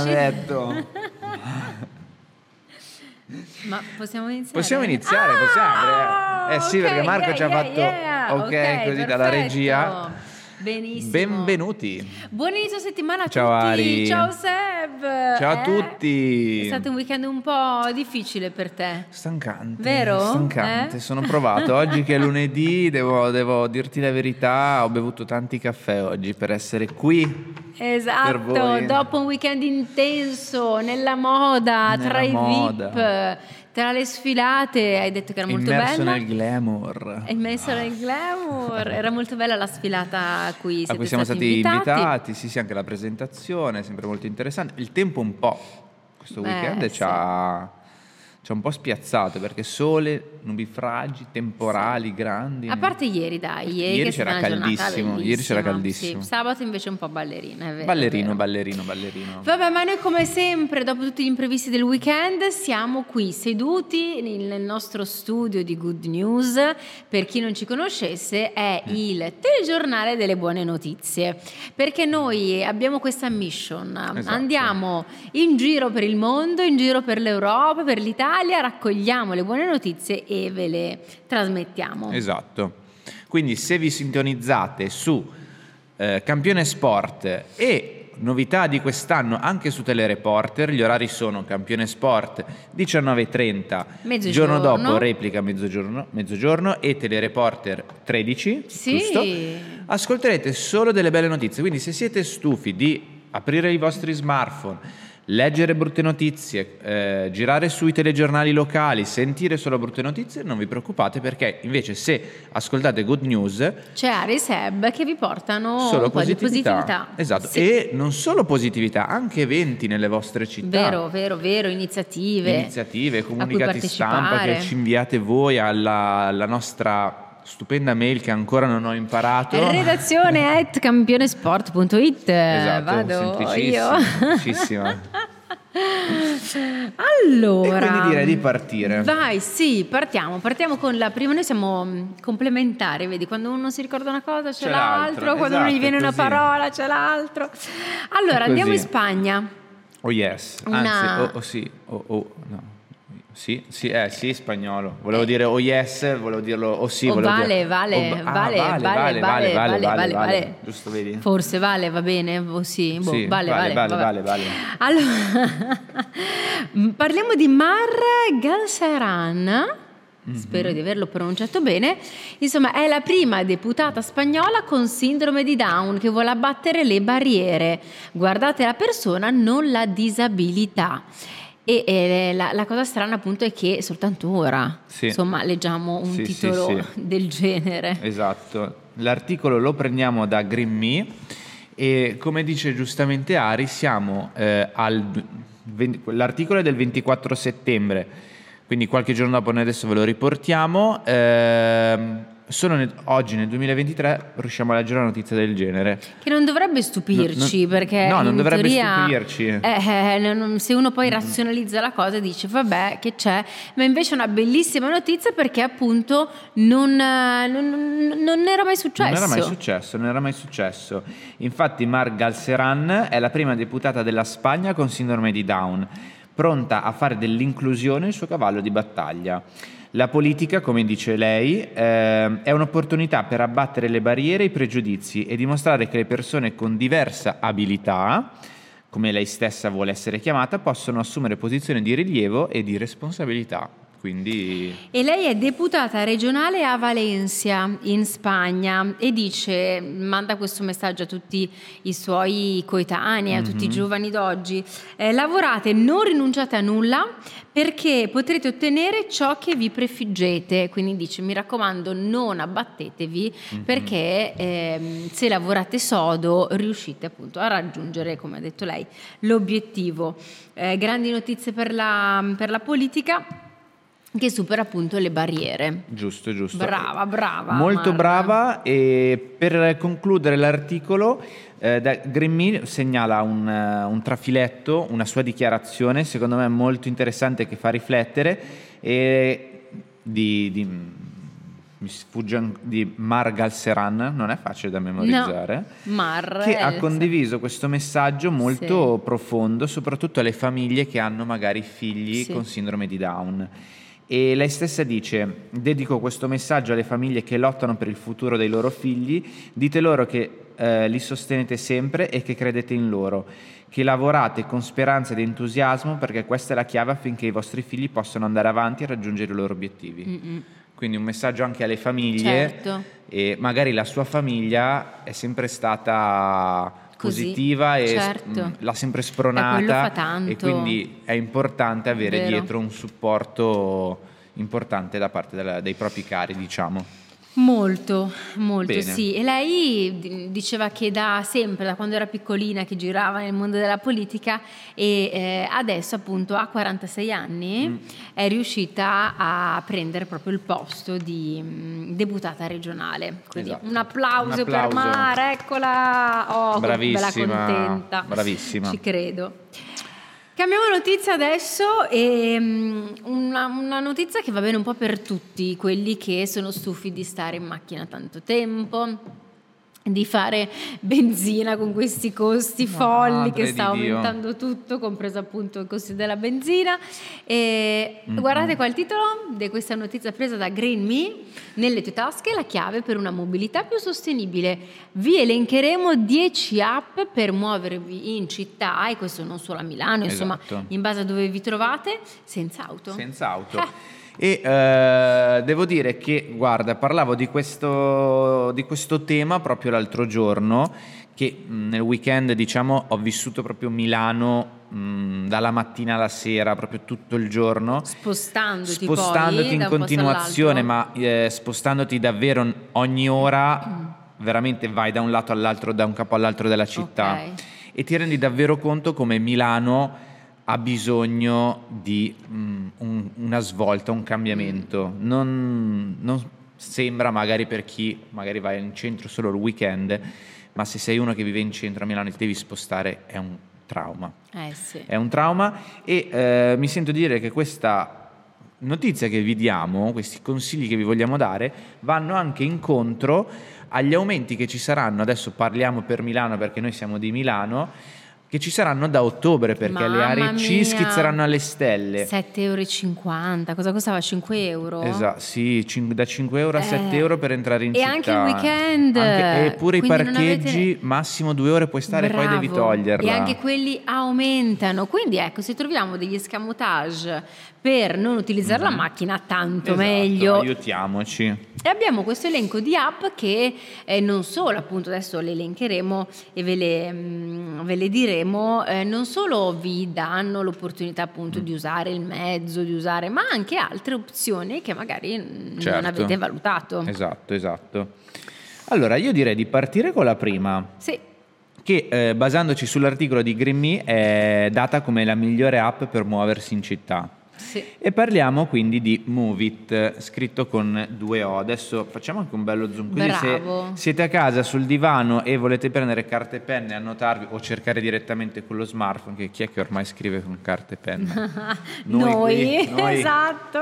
Ah, hanno detto. Ma possiamo iniziare? Possiamo iniziare, possiamo. Eh sì, ok, perché Marco yeah, ci ha yeah, fatto yeah. ok, Ok, così dalla perfetto. regia. Benissimo. Benvenuti. Buon inizio settimana a Ciao, tutti. Ari. Ciao Seb. Ciao a Eh? tutti. È stato un weekend un po' difficile per te. Stancante. Vero? Stancante, Eh? sono provato. Oggi che è lunedì, devo, devo dirti la verità, ho bevuto tanti caffè oggi per essere qui. Esatto, dopo un weekend intenso nella moda, Nella tra i moda. VIP, tra le sfilate, hai detto che era molto immerso bella. nel glamour. È immerso nel glamour. Era molto bella la sfilata a cui a cui siamo stati invitati. invitati. sì, sì, anche la presentazione, sempre molto interessante. Il tempo un po' questo Beh, weekend sì. ci, ha, ci ha un po' spiazzato perché sole, nubifragi, temporali, grandi. A parte ieri, dai, ieri, Ieri è c'era caldissimo, ieri c'era caldissimo. Sì, sabato invece un po' ballerina, è vero. è ballerino, vero. ballerino, ballerino. Vabbè, ma noi come sempre, dopo tutti gli imprevisti del weekend, siamo qui seduti nel nostro studio di Good News. Per chi non ci conoscesse, è Mm. il telegiornale delle buone notizie. Perché noi abbiamo questa mission. Esatto. Andiamo in giro per il mondo, in giro per l'Europa, per l'Italia, raccogliamo le buone notizie e ve le trasmettiamo. Esatto. Quindi se vi sintonizzate su eh, Campione Sport e novità di quest'anno anche su Telereporter, gli orari sono Campione Sport 19.30, Mezzogiorno. giorno dopo replica mezzogiorno, mezzogiorno e Telereporter 13, Sì. giusto? Ascolterete solo delle belle notizie, quindi se siete stufi di aprire i vostri smartphone, leggere brutte notizie, eh, girare sui telegiornali locali, sentire solo brutte notizie, non vi preoccupate perché invece se ascoltate Good News C'è Ari e Seb che vi portano solo un po' di positività. positività. Esatto, Sì. e non solo positività, anche eventi nelle vostre città. Vero, vero, vero, iniziative. iniziative, comunicati stampa che ci inviate voi alla, alla nostra stupenda mail che ancora non ho imparato. Redazione at campionesport.it Esatto, Vado semplicissima, io. semplicissima. allora, E quindi direi di partire. Vai, sì, partiamo. Partiamo con la prima. Noi siamo mm, complementari, vedi, quando uno si ricorda una cosa c'è, C'è l'altro, l'altro, quando uno gli esatto, viene una parola c'è l'altro. Allora, andiamo in. Spagna. Oh yes, Una- anzi, oh, oh sì, oh, oh, no. Sì, sì, eh, sì, spagnolo. Volevo dire oh yes, volevo dirlo oh sì, Oh, volevo vale, vale, oh, ah, vale, vale, vale, vale, vale, vale. Giusto, vedi? Forse vale, va bene, boh, sì, boh, Sì, vale, vale, vale, vale, vale. Allora, parliamo di Mar Galceran. Mhm. Spero di averlo pronunciato bene. Insomma, è la prima deputata spagnola con sindrome di Down che vuole abbattere le barriere. Guardate la persona, non la disabilità. E, e la, la cosa strana appunto è che soltanto ora, Sì. insomma, leggiamo un Sì, titolo sì. del genere. Esatto. L'articolo lo prendiamo da Green Me e come dice giustamente Ari, siamo eh, al 20 l'articolo è del 24 settembre, quindi qualche giorno dopo noi adesso ve lo riportiamo. Ehm, solo nel- oggi nel 2023 riusciamo a leggere una notizia del genere. Che non dovrebbe stupirci No, no- perché no, non dovrebbe teoria, stupirci. eh, eh, non- se uno poi razionalizza la cosa dice vabbè che c'è, ma invece è una bellissima notizia perché appunto non, non- non era mai successo. Non era mai successo, non era mai successo. Infatti Mar Galceran è la prima deputata della Spagna con sindrome di Down, pronta a fare dell'inclusione il suo cavallo di battaglia. La politica, come dice lei, ehm, è un'opportunità per abbattere le barriere e i pregiudizi e dimostrare che le persone con diversa abilità, come lei stessa vuole essere chiamata, possono assumere posizioni di rilievo e di responsabilità. Quindi E lei è deputata regionale a Valencia, in Spagna, e dice, manda questo messaggio a tutti i suoi coetanei, a tutti i giovani d'oggi, eh, lavorate, non rinunciate a nulla perché potrete ottenere ciò che vi prefiggete. Quindi dice, mi raccomando, non abbattetevi perché ehm, se lavorate sodo riuscite appunto a raggiungere, come ha detto lei, l'obiettivo. Eh, grandi notizie per la, per la politica che supera appunto le barriere. Giusto, giusto. Brava, brava. Molto Marta. brava e per concludere l'articolo eh, da- Me segnala un, eh, un trafiletto, una sua dichiarazione, secondo me molto interessante che fa riflettere e di, di- mi sfugge di Margal Seran, non è facile da memorizzare, no, Mar che ha condiviso questo messaggio molto sì. profondo, soprattutto alle famiglie che hanno magari figli sì. con sindrome di Down. E lei stessa dice, dedico questo messaggio alle famiglie che lottano per il futuro dei loro figli, dite loro che eh, li sostenete sempre e che credete in loro, che lavorate con speranza ed entusiasmo perché questa è la chiave affinché i vostri figli possano andare avanti e raggiungere i loro obiettivi. Mm-mm quindi un messaggio anche alle famiglie certo. e magari la sua famiglia è sempre stata Così, positiva e certo. mh, l'ha sempre spronata e, e quindi è importante avere Vero. dietro un supporto importante da parte della, dei propri cari, diciamo. Molto, molto Bene. sì. E lei diceva che da sempre, da quando era piccolina, che girava nel mondo della politica e eh, adesso appunto a 46 anni mm. è riuscita a prendere proprio il posto di mh, mm, deputata regionale. Quindi esatto. un, applauso un, applauso per Mara, eccola! Oh, bella contenta. Bravissima. Ci credo. Cambiamo notizia adesso e um, una, una, notizia che va bene un po' per tutti, quelli che sono stufi di stare in macchina tanto tempo, di fare benzina con questi costi folli che sta aumentando tutto, compreso appunto il costo della benzina. E mm-hmm. guardate qua il titolo di questa notizia presa da Green Me. Nelle tue tasche la chiave per una mobilità più sostenibile. Vi elencheremo 10 app per muovervi in città, e questo non solo a Milano, insomma, esatto. in base a dove vi trovate, senza auto. Senza auto. Eh. E eh, devo dire che, guarda, parlavo di questo, di questo tema proprio l'altro giorno, che nel weekend, diciamo, ho vissuto proprio Milano mh, dalla mattina alla sera, proprio tutto il giorno. Spostandoti, spostandoti poi, in continuazione, ma eh, spostandoti davvero ogni ora, mm. veramente vai da un lato all'altro, da un capo all'altro della città. Okay. E ti rendi davvero conto come Milano ha bisogno di mm, un, una svolta, un cambiamento. Non, non, sembra magari per chi magari va in centro solo il weekend, ma se sei uno che vive in centro a Milano e ti devi spostare è un trauma. Eh sì. È un trauma e eh, mi sento dire che questa notizia che vi diamo, questi consigli che vi vogliamo dare, vanno anche incontro agli aumenti che ci saranno. Adesso parliamo per Milano perché noi siamo di Milano che ci saranno da ottobre perché Mamma le aree C schizzeranno alle stelle. 7,50 euro, cosa costava? 5 euro? Esatto, sì, da 5 euro a eh. 7 euro per entrare in e città. E anche il weekend. Anche, e pure i parcheggi, avete... massimo 2 ore puoi stare Bravo. e poi devi toglierla. E anche quelli aumentano, quindi ecco, se troviamo degli escamotage per non utilizzare mm-hmm. la macchina tanto esatto, meglio. Aiutiamoci. E abbiamo questo elenco di app che eh, non solo, appunto adesso le elencheremo e ve le, mh, mm, ve le diremo, eh, non solo vi danno l'opportunità appunto mm. di usare il mezzo, di usare, ma anche altre opzioni che magari certo. non avete valutato. Esatto, esatto. Allora io direi di partire con la prima. Sì che eh, basandoci sull'articolo di GreenMe è data come la migliore app per muoversi in città. Sì. E parliamo quindi di Move It, scritto con due O. Adesso facciamo anche un bello zoom. Così Bravo. se siete a casa sul divano e volete prendere carte e penne, annotarvi o cercare direttamente con lo smartphone, che chi è che ormai scrive con carte e penne? Noi, noi, noi, esatto.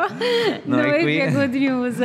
Noi, noi qui a Good News.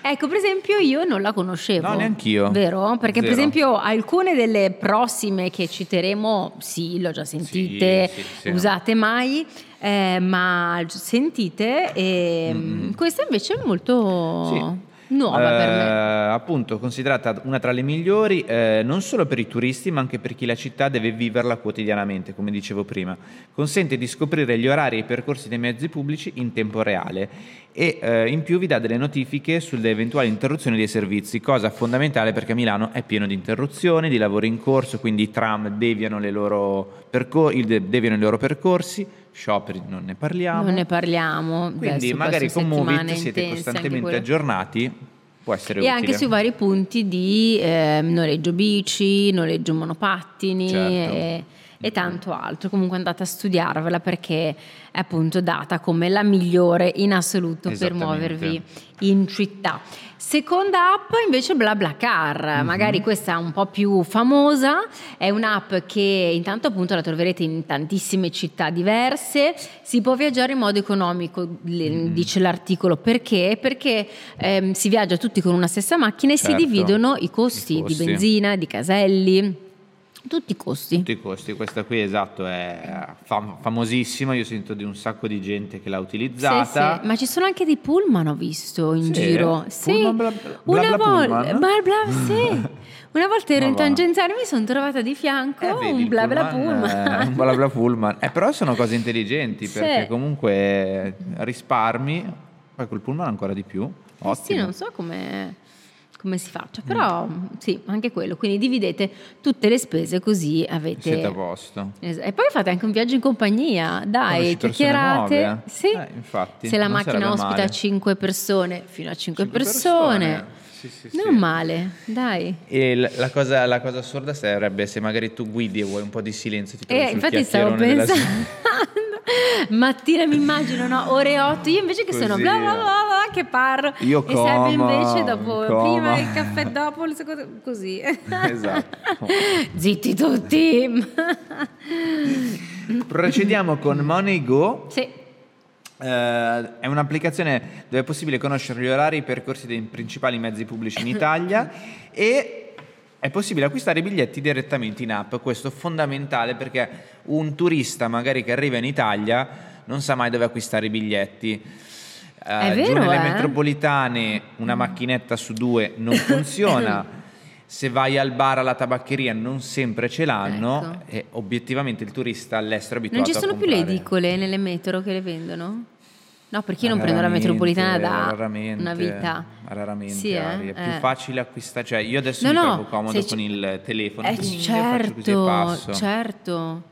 Ecco, per esempio, io non la conoscevo. No, neanch'io. Vero? Perché, Zero. per esempio, alcune delle prossime che citeremo, sì, l'ho già sentite, sì, sì, sì, usate mai eh, ma sentite e mm. questa invece è molto... Sì nuova eh, per me. Eh, appunto, considerata una tra le migliori eh, non solo per i turisti, ma anche per chi la città deve viverla quotidianamente, come dicevo prima. Consente di scoprire gli orari e i percorsi dei mezzi pubblici in tempo reale e eh, in più vi dà delle notifiche sulle eventuali interruzioni dei servizi, cosa fondamentale perché Milano è pieno di interruzioni, di lavori in corso, quindi i tram deviano, loro percor- deviano i loro percorsi, scioperi non ne parliamo. Non ne parliamo. Quindi magari con Movit siete costantemente aggiornati. Può essere e utile. anche sui vari punti di eh, noleggio bici, noleggio monopattini. Certo. E, e tanto altro. Comunque andate a studiarvela perché è appunto data come la migliore in assoluto per muovervi in città. Seconda app invece BlaBlaCar, mm-hmm. magari questa è un po' più famosa, è un'app che intanto appunto la troverete in tantissime città diverse, si può viaggiare in modo economico, mm-hmm. dice l'articolo, perché? Perché ehm, si viaggia tutti con una stessa macchina e certo. si dividono i costi, I costi di benzina, di caselli. Tutti i costi. Tutti i costi, questa qui esatto è fam- famosissima, io sento di un sacco di gente che l'ha utilizzata. Sì, sì. Ma ci sono anche dei pullman, ho visto in sì. giro. Sì, pullman bla, bla, una volta. Una volta ero in tangenziale e mi sono trovata di fianco eh, vedi, un bla bla pullman. pullman. un bla bla pullman. Eh, però sono cose intelligenti perché comunque risparmi, poi col pullman ancora di più. Ottimo. Eh sì, non so come come si faccia, però mm. sì, anche quello, quindi dividete tutte le spese così avete... Siete a posto. E poi fate anche un viaggio in compagnia, dai, chiacchierate. Nuove. Sì. Eh, infatti, Se la macchina ospita male. 5 persone, fino a 5, 5 persone. persone. Sì, sì, non sì. male, dai. E la cosa, la cosa, assurda sarebbe se magari tu guidi e vuoi un po' di silenzio, ti eh, infatti stavo pensando. Mattina mi immagino, no? Ore 8, io invece che Così. sono bla bla bla, bla che parlo. Io e Seb invece dopo, coma. prima il caffè dopo, il secondo, così. Esatto. Zitti tutti. Procediamo con Money Go. Sì. Uh, è un'applicazione dove è possibile conoscere gli orari e i percorsi dei principali mezzi pubblici in Italia e è possibile acquistare i biglietti direttamente in app, questo è fondamentale perché un turista magari che arriva in Italia non sa mai dove acquistare i biglietti. Uh, vero, giù nelle eh? metropolitane una macchinetta su due non funziona. Se vai al bar alla tabaccheria non sempre ce l'hanno ecco. e obiettivamente il turista all'estero è abituato Non ci sono più le edicole nelle metro che le vendono? No, perché io non prendo la metropolitana da una vita. Raramente, sì, eh? è più eh. facile acquistare, cioè io adesso no, mi trovo comodo con il telefono, eh, certo, certo.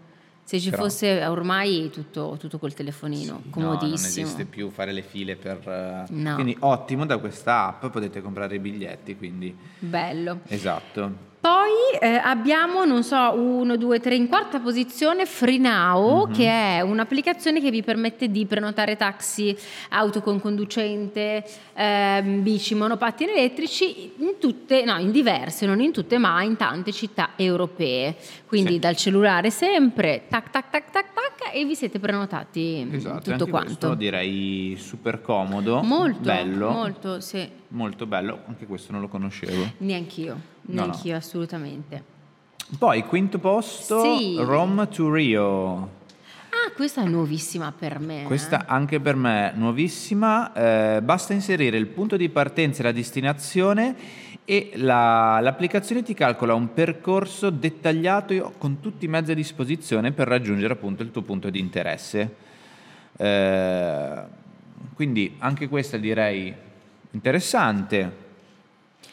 Se ci Però. fosse ormai tutto, tutto col telefonino, sì, comodissimo. No, non esiste più fare le file per... Eh, no. Quindi ottimo da questa app, potete comprare i biglietti, quindi... Bello. Esatto. Poi eh, abbiamo, non so, uno, due, tre, in quarta posizione Free Now, mm-hmm. che è un'applicazione che vi permette di prenotare taxi, auto con conducente, eh, bici, monopattini elettrici in tutte, no, in diverse, non in tutte, ma in tante città europee. Quindi sì. dal cellulare sempre, tac, tac, tac, tac, tac, e vi siete prenotati esatto, tutto quanto. Questo direi super comodo, molto, bello. Molto, sì. Molto bello, anche questo non lo conoscevo. Neanch'io. Neanch'io, no. assolutamente. Poi, quinto posto, sì. Rome to Rio. Ah, questa è nuovissima per me. Questa eh? anche per me è nuovissima. Eh, basta inserire il punto di partenza e la destinazione e la, l'applicazione ti calcola un percorso dettagliato con tutti i mezzi a disposizione per raggiungere appunto il tuo punto di interesse. Eh, quindi anche questa direi interessante.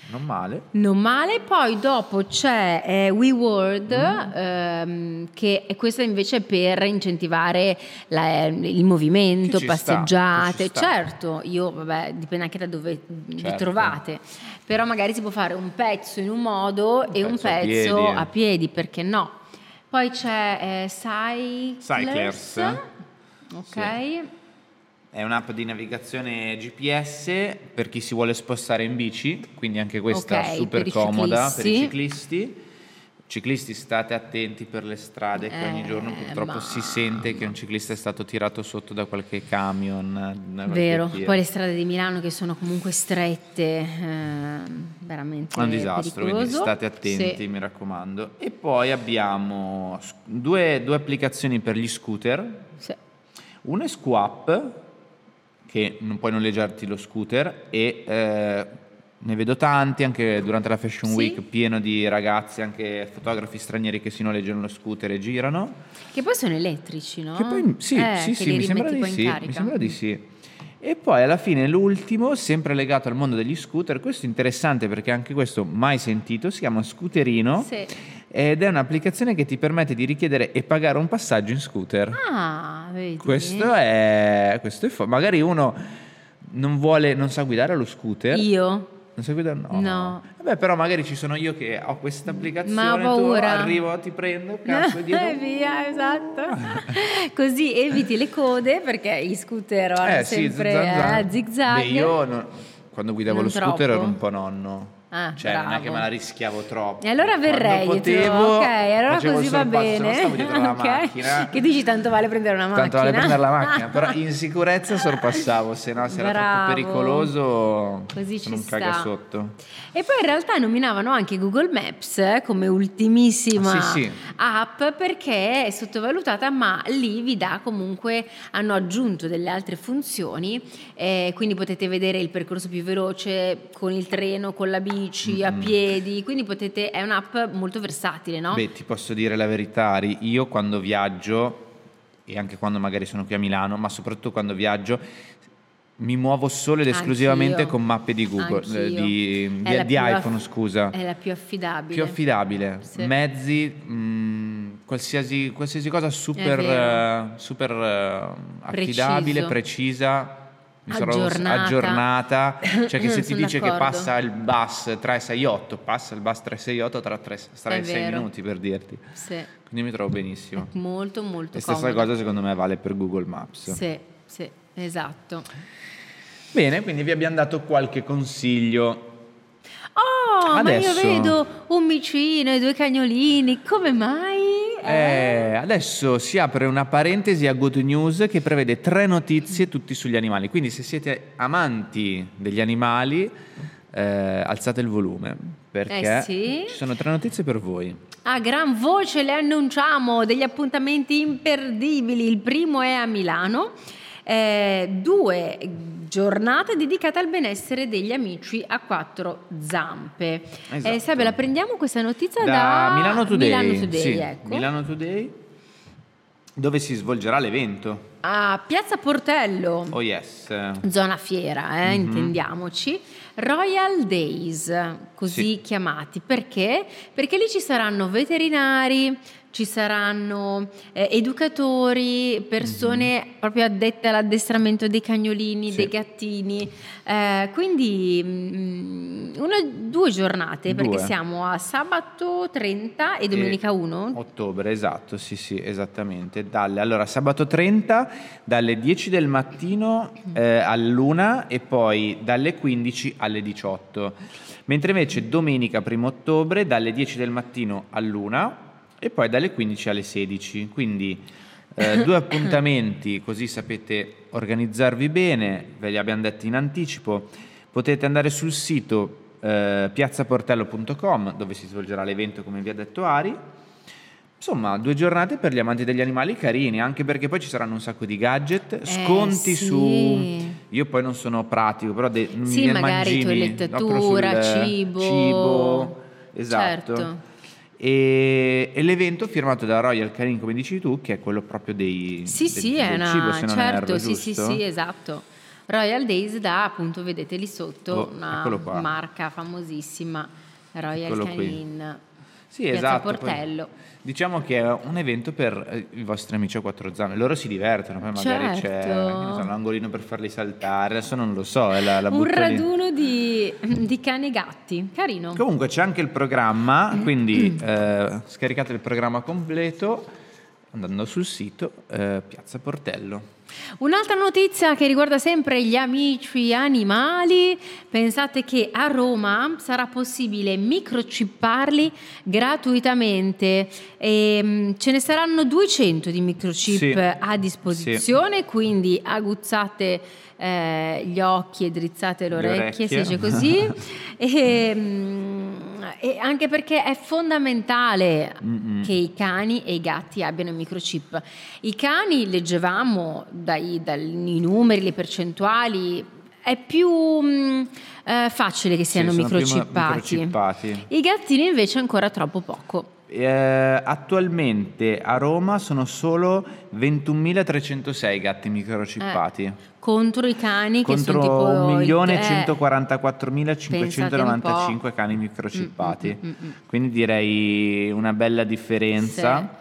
Non male. Non male, poi dopo c'è eh, WeWorld, mm. ehm, che è questa invece per incentivare la, il movimento, passeggiate. Sta, certo, io, vabbè, dipende anche da dove certo. vi trovate, però magari si può fare un pezzo in un modo un e un pezzo a piedi. a piedi, perché no? Poi c'è eh, Cyclers. Cyclers. Ok. Sì. È un'app di navigazione GPS per chi si vuole spostare in bici, quindi anche questa okay, super per comoda per i ciclisti. Ciclisti state attenti per le strade che ogni giorno eh, purtroppo si sente che un ciclista è stato tirato sotto da qualche camion. Vero, piede. poi le strade di Milano che sono comunque strette, eh, veramente. È un disastro, pericoloso. quindi state attenti, sì. mi raccomando. E poi abbiamo due, due applicazioni per gli scooter. Sì. Una è Squap, che non puoi noleggiarti lo scooter e eh, ne vedo tanti anche durante la Fashion sì. Week, pieno di ragazzi, anche fotografi stranieri che si noleggiano lo scooter e girano. Che poi sono elettrici, no? Che poi, sì, eh, sì, sì, mi sembra, di sì mi sembra di sì. E poi alla fine l'ultimo, sempre legato al mondo degli scooter, questo è interessante perché anche questo mai sentito, si chiama Scooterino. Sì ed è un'applicazione che ti permette di richiedere e pagare un passaggio in scooter. Ah, vedi. Questo è, questo è fo- magari uno non vuole, non sa guidare lo scooter. Io? Non sei guidato? No. No. Vabbè, però magari ci sono io che ho questa applicazione, Ma ho paura. tu arrivo, ti prendo, cazzo, e dietro... E via, esatto. Così eviti le code perché gli scooter hanno Eh sì, sempre zan zan. eh, zigzag. Beh, io non- quando guidavo Non lo scooter troppo? ero un po' nonno. Ah, cioè, non è che bravo. me la rischiavo troppo. E allora verrei, Quando potevo, ok, allora così va bene. non stavo dietro la Ok. macchina. Che dici tanto vale prendere una macchina? Tanto vale prendere la macchina, però in sicurezza sorpassavo, se no se era Bravo. troppo pericoloso Così ci caga sta. sotto. E poi in realtà nominavano anche Google Maps eh, come ultimissima Ah, sì, sì. app perché è sottovalutata, ma lì vi dà comunque, hanno aggiunto delle altre funzioni, eh, quindi potete vedere il percorso più veloce con il treno, con la bici, a piedi, quindi potete, è un'app molto versatile, no? Beh, ti posso dire la verità, Ari, io quando viaggio e anche quando magari sono qui a Milano, ma soprattutto quando viaggio mi muovo solo ed esclusivamente Anch'io. con mappe di Google, Anch'io. eh, di, È di- la di più aff- iPhone, scusa. È la più affidabile. Più affidabile, Sì. mezzi, mh, qualsiasi, qualsiasi cosa super, eh, super eh, affidabile, precisa, mi sarò Aggiornata. aggiornata. Cioè che se ti dice che d'accordo. passa il bus 368, passa il bus 368 tra 3, È 6 vero. minuti per dirti. Sì, Quindi mi trovo benissimo. molto molto E stessa comodo. cosa secondo me vale per Google Maps. Sì, sì, esatto. Bene, quindi vi abbiamo dato qualche consiglio. Oh, ma Adesso- io vedo un micino e due cagnolini, come mai? Eh, adesso si apre una parentesi a Good News che prevede tre notizie tutti sugli animali. Quindi se siete amanti degli animali, eh, alzate il volume perché Eh sì. ci sono tre notizie per voi. A gran voce le annunciamo degli appuntamenti imperdibili. Il primo è a Milano. Eh, due giornate dedicate al benessere degli amici a quattro zampe. Esatto. Eh, Sabe, la prendiamo questa notizia Da, da, Milano Today, Milano Today, sì, ecco. Milano Today, dove si svolgerà l'evento. A Piazza Portello. Oh yes. Zona fiera, eh, intendiamoci. Royal Days, così Sì. chiamati. Perché? Perché lì ci saranno veterinari, ci saranno eh, educatori, persone proprio addette all'addestramento dei cagnolini, Sì. dei gattini. Eh, quindi mm, una, due giornate, perché Due. siamo a sabato 30 e domenica 1. Ottobre, esatto, sì, sì, esattamente. Dalle, allora, sabato 30 dalle 10 del mattino eh, all'una e poi dalle 15 alle 18. Mentre invece domenica 1 ottobre dalle 10 del mattino all'una e poi dalle 15 alle 16. Quindi eh, due appuntamenti, così sapete organizzarvi bene, ve li abbiamo detti in anticipo. Potete andare sul sito eh, piazzaportello.com dove si svolgerà l'evento come vi ha detto Ari. Insomma, due giornate per gli amanti degli animali carini, anche perché poi ci saranno un sacco di gadget, sconti Eh, sì. su... Io poi non sono pratico, però de- Sì, magari mangimi, no, toilettatura, sul, eh, cibo. cibo, esatto. Certo. E, e l'evento firmato da Royal Canin, come dici tu, che è quello proprio dei, Sì, del- sì, è una cibo, certo, erro, sì, sì, sì, esatto. Royal Days da appunto, vedete lì sotto, Oh, una marca famosissima, Royal Eccolo qui. Sì, Piazza esatto. poi Portello. diciamo che è un evento per eh, i vostri amici a quattro zampe. Loro si divertono, poi magari c'è Certo. ne so, un angolino per farli saltare. Adesso non lo so, è la, la Un raduno di, di cani e gatti, carino. Comunque c'è anche il programma, quindi eh, scaricate il programma completo andando sul sito eh, Piazza Portello. Un'altra notizia che riguarda sempre gli amici animali, pensate che a Roma sarà possibile microchipparli gratuitamente. E, ce ne saranno 200 di microchip Sì. a disposizione, quindi aguzzate eh, gli occhi e drizzate le Le orecchie, si orecchie. dice così. e, mm, e anche perché è fondamentale Mm-mm. che i cani e i gatti abbiano il microchip. I cani, leggevamo dai, dai numeri, le percentuali, è più mm, eh, facile che siano Sì, microchippati. microchippati. I gattini invece ancora troppo poco. Eh, attualmente a Roma sono solo 21.306 gatti microchippati. Contro i cani Eh, che contro sono tipo... il- eh, 1.144.595 cani microchippati. Mm, mm, mm, mm. Quindi direi una bella differenza.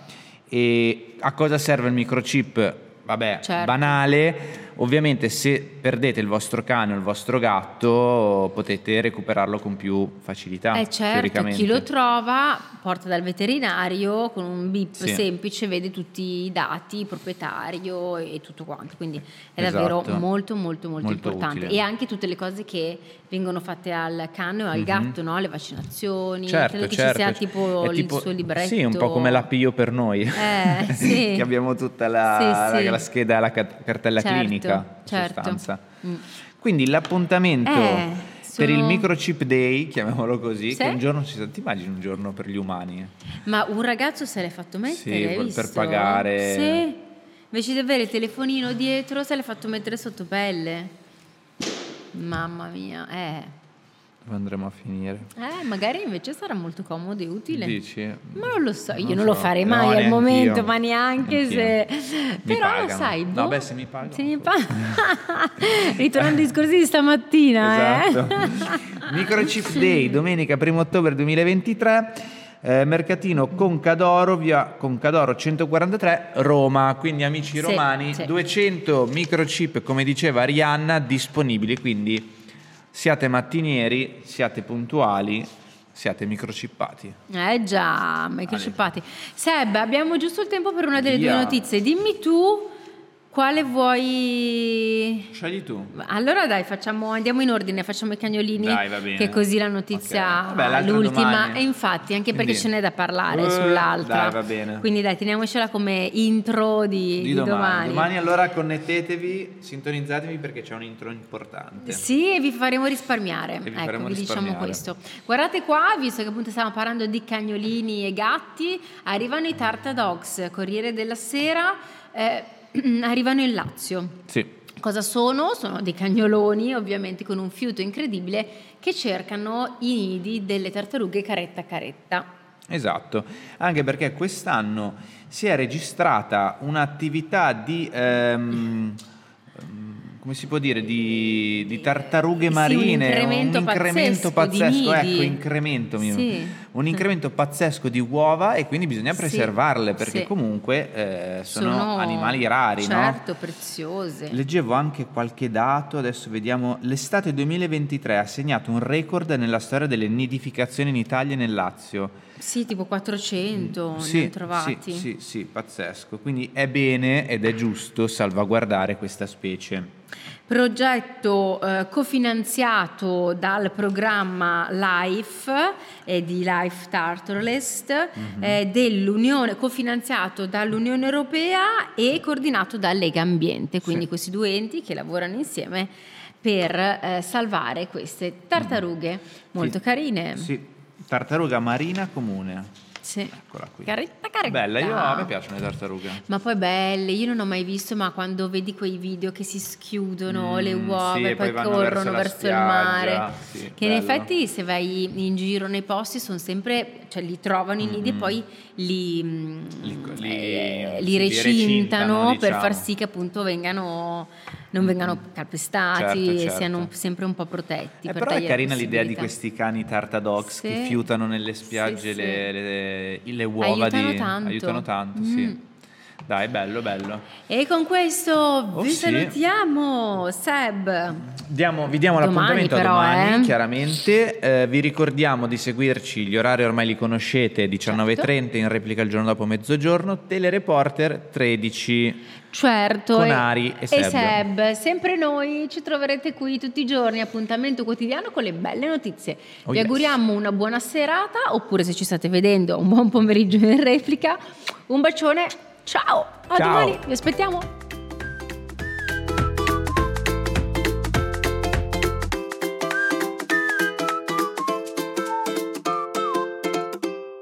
E a cosa serve il microchip? Vabbè, Certo. banale. Ovviamente se perdete il vostro cane o il vostro gatto potete recuperarlo con più facilità. Eh certo, chi lo trova porta dal veterinario con un bip sì. semplice, vede tutti i dati, il proprietario e tutto quanto, quindi è esatto. davvero molto molto molto, molto importante. Utile. E anche tutte le cose che vengono fatte al cane o al mm-hmm. gatto, no? le vaccinazioni, certo, credo certo. che ci sia tipo, tipo, il suo libretto. Sì, un po' come l'appio per noi, eh, sì. che abbiamo tutta la, sì, la, la scheda, la cartella certo, clinica, certo. Mm. Quindi l'appuntamento... Eh per il microchip day, chiamiamolo così, sì? che un giorno si ti immagini un giorno per gli umani? Ma un ragazzo se l'è fatto mettere, sì, per pagare. Sì. Invece di avere il telefonino dietro, se l'è fatto mettere sotto pelle. Mamma mia, eh. Dove andremo a finire? Eh, magari invece sarà molto comodo e utile. Dici? Ma non lo so, io non, non lo farei mai no, al momento, io. ma neanche anch'io. se... Mi Però pagano. sai, boh, No, beh, se mi pagano. Se mi pagano. Ritornando ai discorsi di stamattina, eh. esatto. eh. Microchip Day, domenica 1 ottobre 2023. Eh, mercatino Concadoro, via Concadoro 143, Roma. Quindi, amici romani, sì. 200 microchip, come diceva Arianna, disponibili. Quindi siate mattinieri, siate puntuali, siate microchippati. Eh già, microchippati. Seb, abbiamo giusto il tempo per una delle Via. due notizie. Dimmi tu quale vuoi? Scegli tu. Allora dai, facciamo, andiamo in ordine, facciamo i cagnolini. Dai, va bene. Che così la notizia okay. Vabbè, l'ultima. Domani. E infatti, anche perché Quindi, ce n'è da parlare uh, sull'altra. Dai, va bene. Quindi dai, teniamocela come intro di, di, di domani. domani. Domani allora connettetevi, sintonizzatevi perché c'è un intro importante. Sì, e vi faremo risparmiare. vi ecco, faremo vi risparmiare. diciamo questo. Guardate qua, visto che appunto stiamo parlando di cagnolini e gatti, arrivano i Tarta Dogs, Corriere della Sera. Eh, arrivano in Lazio. Sì. Cosa sono? Sono dei cagnoloni, ovviamente con un fiuto incredibile, che cercano i nidi delle tartarughe caretta caretta. Esatto, anche perché quest'anno si è registrata un'attività di... Ehm, come si può dire, di, di tartarughe marine, sì, un incremento, un incremento pazzesco, pazzesco ecco, incremento sì. un incremento pazzesco di uova e quindi bisogna preservarle perché sì. comunque eh, sono, sono, animali rari, certo, no? preziose. Leggevo anche qualche dato, adesso vediamo, l'estate 2023 ha segnato un record nella storia delle nidificazioni in Italia e nel Lazio. Sì, tipo 400 sì, ne trovati. Sì, sì, sì, pazzesco. Quindi è bene ed è giusto salvaguardare questa specie. Progetto eh, cofinanziato dal programma LIFE eh, di Life Tartarlist mm-hmm. eh, dell'Unione, cofinanziato dall'Unione Europea e coordinato da Lega Ambiente, quindi sì. questi due enti che lavorano insieme per eh, salvare queste tartarughe molto sì. carine. Sì, tartaruga marina comune. Sì. Eccola qui. Caretta, caretta. Bella, io, a me piacciono le tartarughe. Ma poi belle, io non ho mai visto, ma quando vedi quei video che si schiudono mm, le uova sì, e poi, poi corrono verso, verso il mare, sì, che bello. in effetti se vai in giro nei posti sono sempre, cioè li trovano i nidi mm-hmm. e poi li, mm, li, li, eh, li recintano, recintano per diciamo. far sì che appunto vengano non vengano calpestati certo, certo. e siano sempre un po' protetti. Eh, per però è carina l'idea di questi cani tartadogs sì. che fiutano nelle spiagge sì, le, le, le, uova aiutano di... tanto. Aiutano tanto, mm. sì. Dai, bello, bello. E con questo oh, vi sì. salutiamo, Seb. Diamo, vi diamo domani l'appuntamento però, domani, eh? chiaramente. Eh, vi ricordiamo di seguirci, gli orari ormai li conoscete, 19.30 certo. in replica il giorno dopo mezzogiorno, Telereporter 13. Certo, con Ari e, e Seb. Seb. Sempre noi ci troverete qui tutti i giorni, appuntamento quotidiano con le belle notizie. Oh Vi yes. auguriamo una buona serata, oppure se ci state vedendo un buon pomeriggio in replica. Un bacione, ciao, a Ciao. domani, vi aspettiamo.